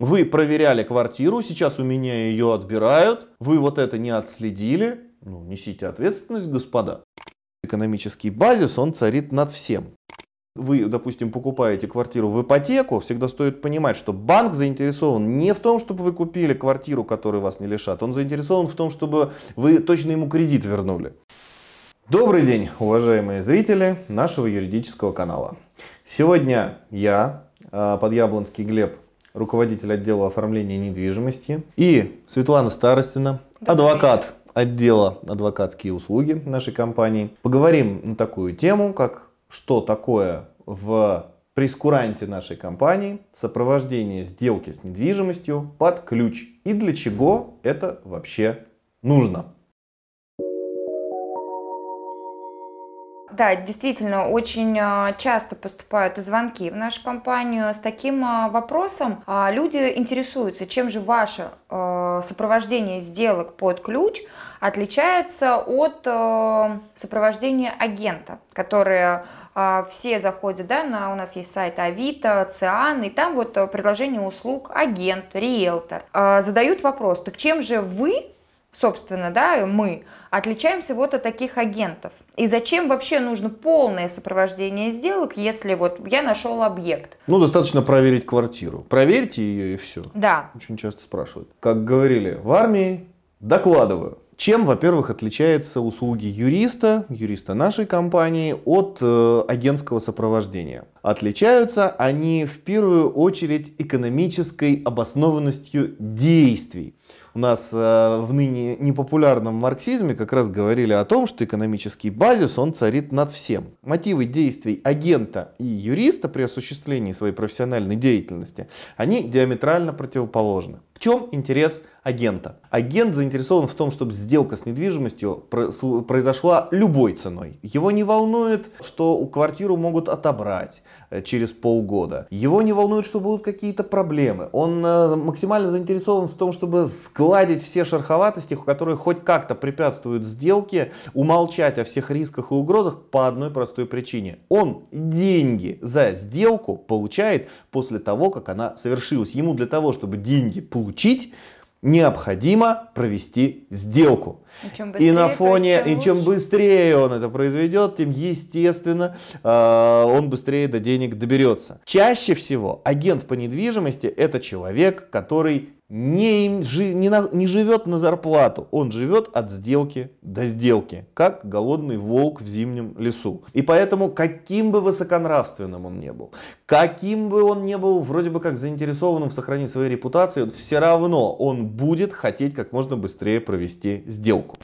Вы проверяли квартиру, сейчас у меня ее отбирают, вы вот это не отследили, ну, несите ответственность, господа. Экономический базис, он царит над всем. Вы, допустим, покупаете квартиру в ипотеку, всегда стоит понимать, что банк заинтересован не в том, чтобы вы купили квартиру, которую вас не лишат, он заинтересован в том, чтобы вы точно ему кредит вернули. Добрый день, уважаемые зрители нашего юридического канала. Сегодня я, а, Подъяблонский Глеб, руководитель отдела оформления недвижимости, и Светлана Старостина, адвокат отдела адвокатские услуги нашей компании. Поговорим на такую тему, как что такое в прескуранте нашей компании сопровождение сделки с недвижимостью под ключ и для чего это вообще нужно. Да, действительно, очень а, часто поступают звонки в нашу компанию с таким а, вопросом. А, люди интересуются, чем же ваше сопровождение сделок под ключ отличается от сопровождения агента, которые все заходят, да, на, у нас есть сайт Авито, Циан, и там вот предложение услуг агент, риэлтор. Задают вопрос, так чем же вы собственно, да, мы, отличаемся вот от таких агентов. И зачем вообще нужно полное сопровождение сделок, если вот я нашел объект? Ну, достаточно проверить квартиру. Проверьте ее и все. Да. Очень часто спрашивают. Как говорили в армии, докладываю. Чем, во-первых, отличаются услуги юриста, юриста нашей компании от э, агентского сопровождения? Отличаются они в первую очередь экономической обоснованностью действий. У нас э, в ныне непопулярном марксизме как раз говорили о том, что экономический базис, он царит над всем. Мотивы действий агента и юриста при осуществлении своей профессиональной деятельности, они диаметрально противоположны. В чем интерес агента? Агент заинтересован в том, чтобы сделка с недвижимостью произошла любой ценой. Его не волнует, что квартиру могут отобрать через полгода. Его не волнует, что будут какие-то проблемы. Он э, максимально заинтересован в том, чтобы сгладить все шероховатости, которые хоть как-то препятствуют сделке, умолчать о всех рисках и угрозах по одной простой причине. Он деньги за сделку получает после того, как она совершилась. Ему для того, чтобы деньги получить, необходимо провести сделку. И, и на фоне, и чем быстрее он это произведет, тем естественно э, он быстрее до денег доберется. Чаще всего агент по недвижимости это человек, который не, не, на, не живет на зарплату, он живет от сделки до сделки, как голодный волк в зимнем лесу. И поэтому, каким бы высоконравственным он не был, каким бы он не был вроде бы как заинтересованным в сохранении своей репутации, все равно он будет хотеть как можно быстрее провести сделку.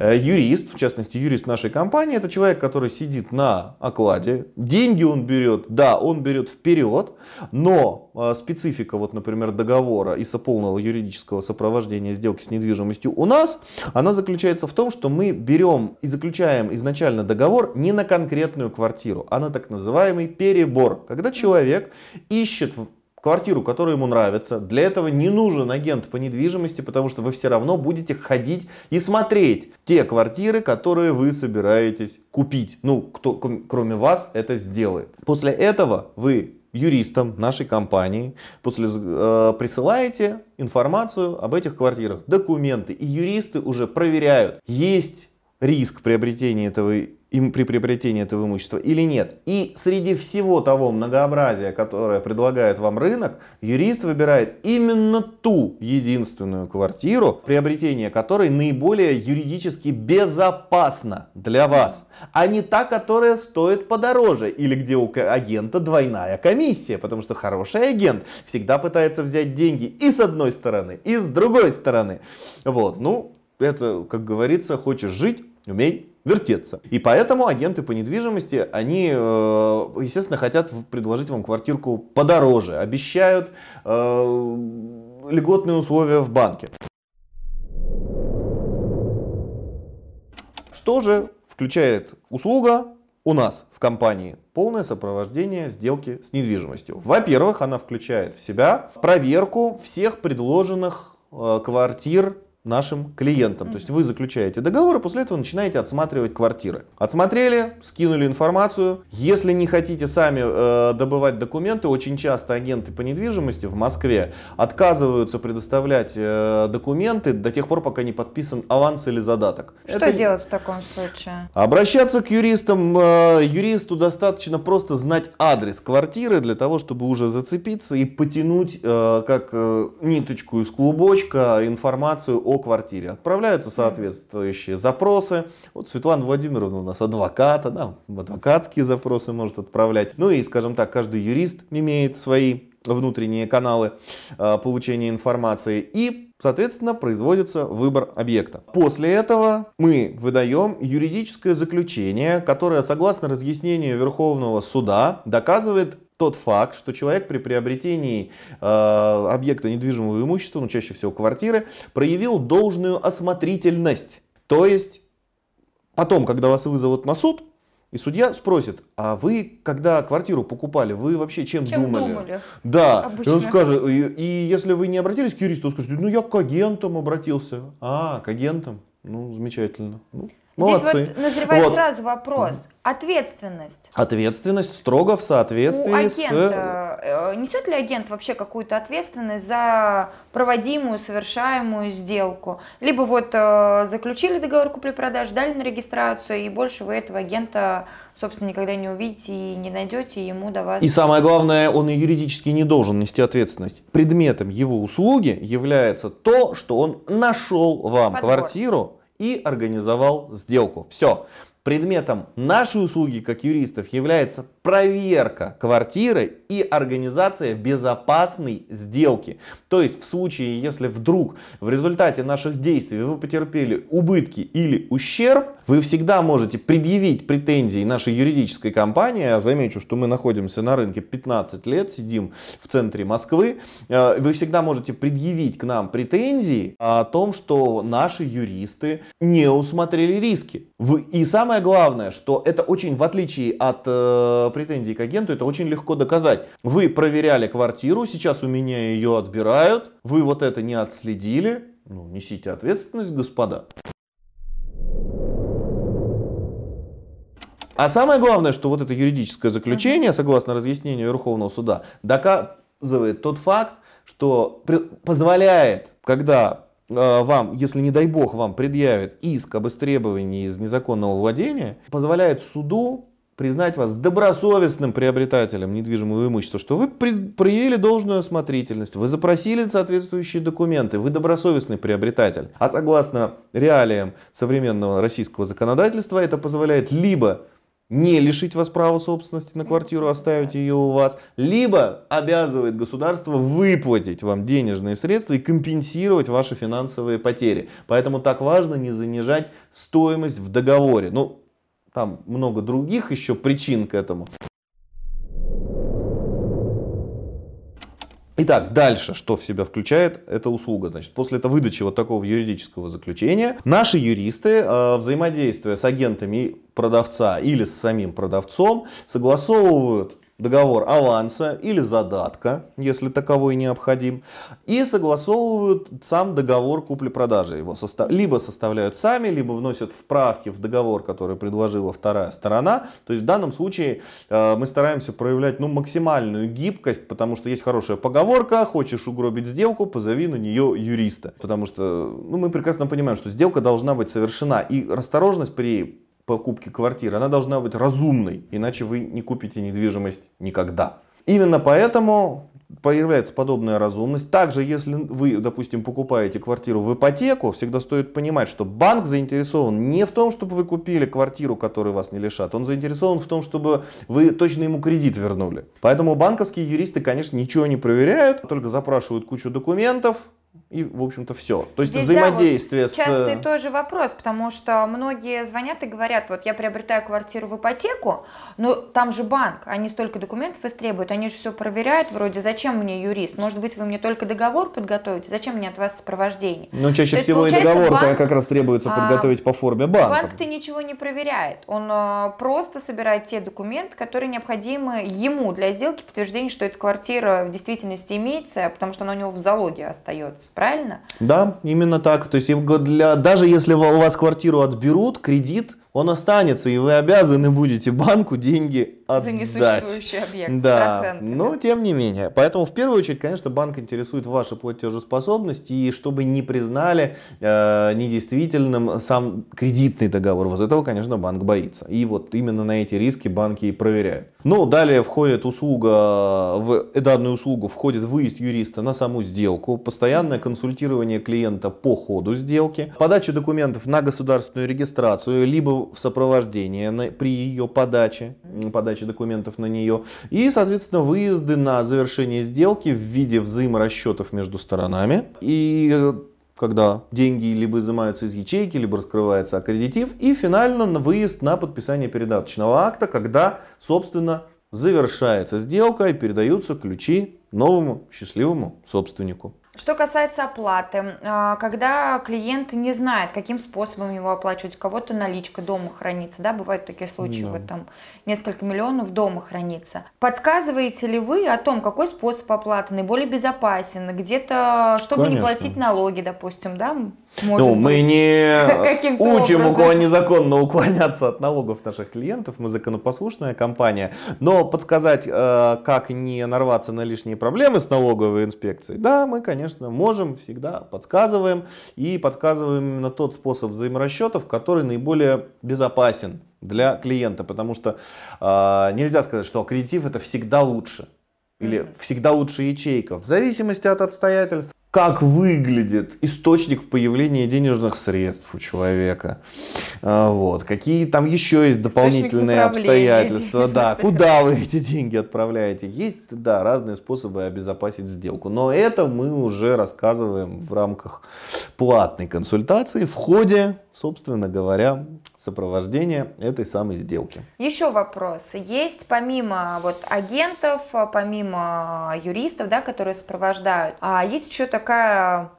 Юрист, в частности юрист нашей компании, это человек, который сидит на окладе, деньги он берет, да, он берет вперед, но э, специфика, вот, например, договора и полного юридического сопровождения сделки с недвижимостью у нас, она заключается в том, что мы берем и заключаем изначально договор не на конкретную квартиру, а на так называемый перебор, когда человек ищет квартиру, которая ему нравится. Для этого не нужен агент по недвижимости, потому что вы все равно будете ходить и смотреть те квартиры, которые вы собираетесь купить. Ну, кто кроме вас это сделает. После этого вы юристам нашей компании после, э, присылаете информацию об этих квартирах, документы, и юристы уже проверяют, есть риск приобретения этого им при приобретении этого имущества или нет. И среди всего того многообразия, которое предлагает вам рынок, юрист выбирает именно ту единственную квартиру, приобретение которой наиболее юридически безопасно для вас, а не та, которая стоит подороже или где у агента двойная комиссия, потому что хороший агент всегда пытается взять деньги и с одной стороны, и с другой стороны. Вот, ну, это, как говорится, хочешь жить, умей вертеться. И поэтому агенты по недвижимости, они, э, естественно, хотят предложить вам квартирку подороже, обещают э, льготные условия в банке. Что же включает услуга у нас в компании? Полное сопровождение сделки с недвижимостью. Во-первых, она включает в себя проверку всех предложенных э, квартир нашим клиентам. Mm-hmm. То есть вы заключаете договор, и после этого начинаете отсматривать квартиры. Отсмотрели, скинули информацию. Если не хотите сами э, добывать документы, очень часто агенты по недвижимости в Москве отказываются предоставлять э, документы до тех пор, пока не подписан аванс или задаток. Что Это... делать в таком случае? Обращаться к юристам. Э, юристу достаточно просто знать адрес квартиры для того, чтобы уже зацепиться и потянуть э, как э, ниточку из клубочка информацию о квартире. Отправляются соответствующие запросы. Вот Светлана Владимировна у нас адвокат, она адвокатские запросы может отправлять. Ну и, скажем так, каждый юрист имеет свои внутренние каналы э, получения информации и, соответственно, производится выбор объекта. После этого мы выдаем юридическое заключение, которое, согласно разъяснению Верховного суда, доказывает тот факт, что человек при приобретении э, объекта недвижимого имущества, ну чаще всего квартиры, проявил должную осмотрительность. То есть потом, когда вас вызовут на суд, и судья спросит, а вы, когда квартиру покупали, вы вообще чем, чем думали? думали? Да, Обычно. и он скажет, и, и если вы не обратились к юристу, он скажет, ну я к агентам обратился. А, к агентам? Ну, замечательно. Ну, Молодцы. Здесь вот назревает вот. сразу вопрос. Ответственность. Ответственность строго в соответствии У агента, с... Э, несет ли агент вообще какую-то ответственность за проводимую, совершаемую сделку? Либо вот э, заключили договор купли-продажи, дали на регистрацию, и больше вы этого агента собственно, никогда не увидите и не найдете, ему до вас... И самое главное, он и юридически не должен нести ответственность. Предметом его услуги является то, что он нашел вам Подбор. квартиру, и организовал сделку. Все. Предметом нашей услуги как юристов является проверка квартиры и организация безопасной сделки. То есть в случае, если вдруг в результате наших действий вы потерпели убытки или ущерб, вы всегда можете предъявить претензии нашей юридической компании. Я замечу, что мы находимся на рынке 15 лет, сидим в центре Москвы. Э, вы всегда можете предъявить к нам претензии о том, что наши юристы не усмотрели риски. И самое главное, что это очень, в отличие от э, претензий к агенту, это очень легко доказать. Вы проверяли квартиру, сейчас у меня ее отбирают, вы вот это не отследили, ну, несите ответственность, господа. А самое главное, что вот это юридическое заключение, согласно разъяснению Верховного суда, доказывает тот факт, что позволяет, когда э, вам, если не дай бог вам предъявят иск об истребовании из незаконного владения, позволяет суду признать вас добросовестным приобретателем недвижимого имущества, что вы проявили должную осмотрительность, вы запросили соответствующие документы, вы добросовестный приобретатель. А согласно реалиям современного российского законодательства, это позволяет либо не лишить вас права собственности на квартиру, оставить ее у вас, либо обязывает государство выплатить вам денежные средства и компенсировать ваши финансовые потери. Поэтому так важно не занижать стоимость в договоре. Ну, там много других еще причин к этому. Итак, дальше, что в себя включает эта услуга? Значит, после этого выдачи вот такого юридического заключения, наши юристы, э, взаимодействуя с агентами продавца или с самим продавцом, согласовывают договор аванса или задатка, если таковой необходим, и согласовывают сам договор купли-продажи. Его состав... либо составляют сами, либо вносят вправки в договор, который предложила вторая сторона. То есть в данном случае э, мы стараемся проявлять ну, максимальную гибкость, потому что есть хорошая поговорка, хочешь угробить сделку, позови на нее юриста. Потому что ну, мы прекрасно понимаем, что сделка должна быть совершена, и осторожность при покупки квартиры, она должна быть разумной, иначе вы не купите недвижимость никогда. Именно поэтому появляется подобная разумность. Также, если вы, допустим, покупаете квартиру в ипотеку, всегда стоит понимать, что банк заинтересован не в том, чтобы вы купили квартиру, которую вас не лишат. Он заинтересован в том, чтобы вы точно ему кредит вернули. Поэтому банковские юристы, конечно, ничего не проверяют, только запрашивают кучу документов, и, в общем-то, все. То есть Здесь, взаимодействие да, вот с... Частый тоже вопрос, потому что многие звонят и говорят, вот я приобретаю квартиру в ипотеку, но там же банк, они столько документов истребуют, они же все проверяют, вроде, зачем мне юрист? Может быть, вы мне только договор подготовите? Зачем мне от вас сопровождение? Ну, чаще То всего и договор банк, как раз требуется а, подготовить по форме банка. Банк-то ничего не проверяет, он а, просто собирает те документы, которые необходимы ему для сделки, подтверждения, что эта квартира в действительности имеется, потому что она у него в залоге остается правильно? Да, именно так. То есть для, даже если у вас квартиру отберут, кредит, он останется, и вы обязаны будете банку деньги отдать. За несуществующий объект да, но тем не менее. Поэтому в первую очередь, конечно, банк интересует ваша платежеспособность, и чтобы не признали э, недействительным сам кредитный договор. Вот этого, конечно, банк боится. И вот именно на эти риски банки и проверяют. Ну, далее входит услуга, в данную услугу входит выезд юриста на саму сделку, постоянное консультирование клиента по ходу сделки, подача документов на государственную регистрацию, либо в сопровождение при ее подаче, подаче документов на нее. И, соответственно, выезды на завершение сделки в виде взаиморасчетов между сторонами. И э, когда деньги либо изымаются из ячейки, либо раскрывается аккредитив. И финально на выезд на подписание передаточного акта, когда, собственно, завершается сделка и передаются ключи новому счастливому собственнику. Что касается оплаты, а, когда клиент не знает, каким способом его оплачивать, у кого-то наличка дома хранится, да, бывают такие случаи, да. вот там несколько миллионов дома хранится. Подсказываете ли вы о том, какой способ оплаты наиболее безопасен, где-то, чтобы Конечно. не платить налоги, допустим, да, может ну, мы не учим у кого незаконно уклоняться от налогов наших клиентов, мы законопослушная компания. Но подсказать, э, как не нарваться на лишние проблемы с налоговой инспекцией, да, мы, конечно, можем, всегда подсказываем. И подсказываем именно тот способ взаиморасчетов, который наиболее безопасен для клиента. Потому что э, нельзя сказать, что аккредитив это всегда лучше. Или всегда лучше ячейка. В зависимости от обстоятельств как выглядит источник появления денежных средств у человека. А, вот. Какие там еще есть дополнительные обстоятельства. Да, куда вы эти деньги отправляете. Есть, да, разные способы обезопасить сделку. Но это мы уже рассказываем в рамках платной консультации в ходе, собственно говоря, сопровождения этой самой сделки. Еще вопрос. Есть помимо вот агентов, помимо юристов, да, которые сопровождают, а есть еще такая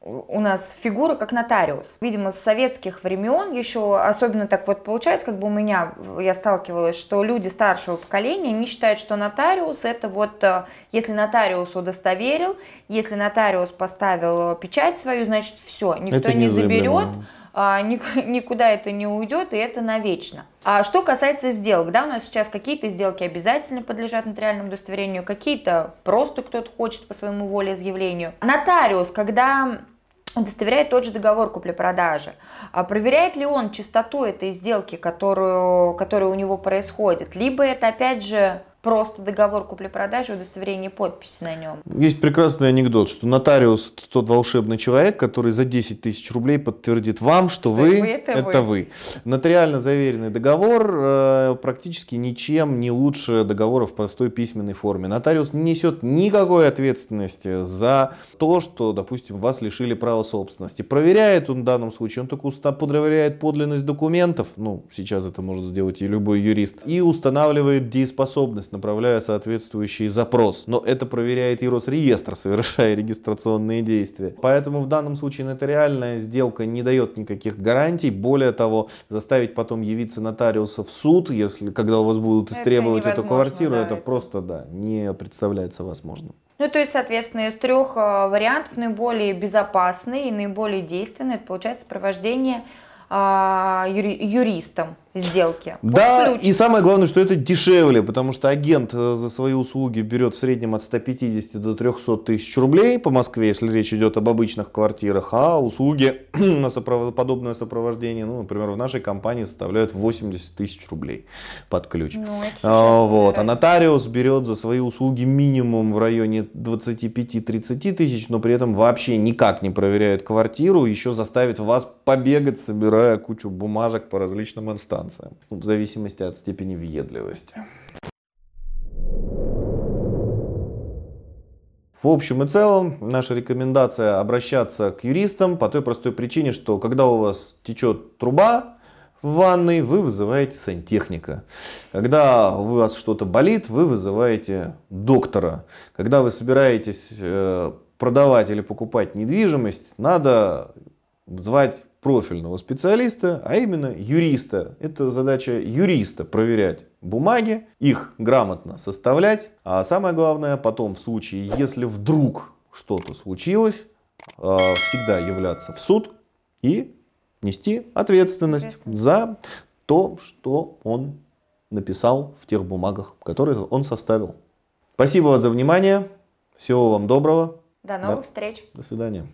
у нас фигура как нотариус. Видимо, с советских времен еще особенно так вот получается, как бы у меня, я сталкивалась, что люди старшего поколения не считают, что нотариус это вот, э, если нотариус удостоверил, если нотариус поставил печать свою, значит все, никто это не заберет. А, никуда это не уйдет, и это навечно. А что касается сделок, да, у нас сейчас какие-то сделки обязательно подлежат нотариальному удостоверению, какие-то просто кто-то хочет по своему волеизъявлению. Нотариус, когда удостоверяет тот же договор купли-продажи. А проверяет ли он чистоту этой сделки, которую, которая у него происходит? Либо это, опять же, просто договор купли-продажи, удостоверение подписи на нем. Есть прекрасный анекдот, что нотариус тот волшебный человек, который за 10 тысяч рублей подтвердит вам, что, что вы, вы это, это вы. вы. Нотариально заверенный договор э, практически ничем не лучше договора в простой письменной форме. Нотариус не несет никакой ответственности за то, что, допустим, вас лишили права собственности. Проверяет он в данном случае, он только проверяет подлинность документов, ну, сейчас это может сделать и любой юрист, и устанавливает дееспособность направляя соответствующий запрос. Но это проверяет и Росреестр, совершая регистрационные действия. Поэтому в данном случае нотариальная сделка не дает никаких гарантий. Более того, заставить потом явиться нотариуса в суд, если, когда у вас будут истребовать эту квартиру, да, это, это просто да, не представляется возможным. Ну, то есть, соответственно, из трех э, вариантов наиболее безопасный и наиболее действенный, это получается провождение а, юри, юристом сделки. Да, ключ. и самое главное, что это дешевле, потому что агент э, за свои услуги берет в среднем от 150 до 300 тысяч рублей по Москве, если речь идет об обычных квартирах, а услуги на сопров... подобное сопровождение, ну, например, в нашей компании составляют 80 тысяч рублей под ключ. Ну, а, вот. а нотариус берет за свои услуги минимум в районе 25-30 тысяч, но при этом вообще никак не проверяет квартиру, еще заставит вас побегать, собирая кучу бумажек по различным инстанциям инстанциям, в зависимости от степени въедливости. В общем и целом, наша рекомендация обращаться к юристам по той простой причине, что когда у вас течет труба в ванной, вы вызываете сантехника. Когда у вас что-то болит, вы вызываете доктора. Когда вы собираетесь э, продавать или покупать недвижимость, надо звать профильного специалиста, а именно юриста. Это задача юриста проверять бумаги, их грамотно составлять, а самое главное потом в случае, если вдруг что-то случилось, э, всегда являться в суд и нести ответственность, за то, что он написал в тех бумагах, которые он составил. Спасибо за внимание. Всего вам доброго. До новых да. встреч. До свидания.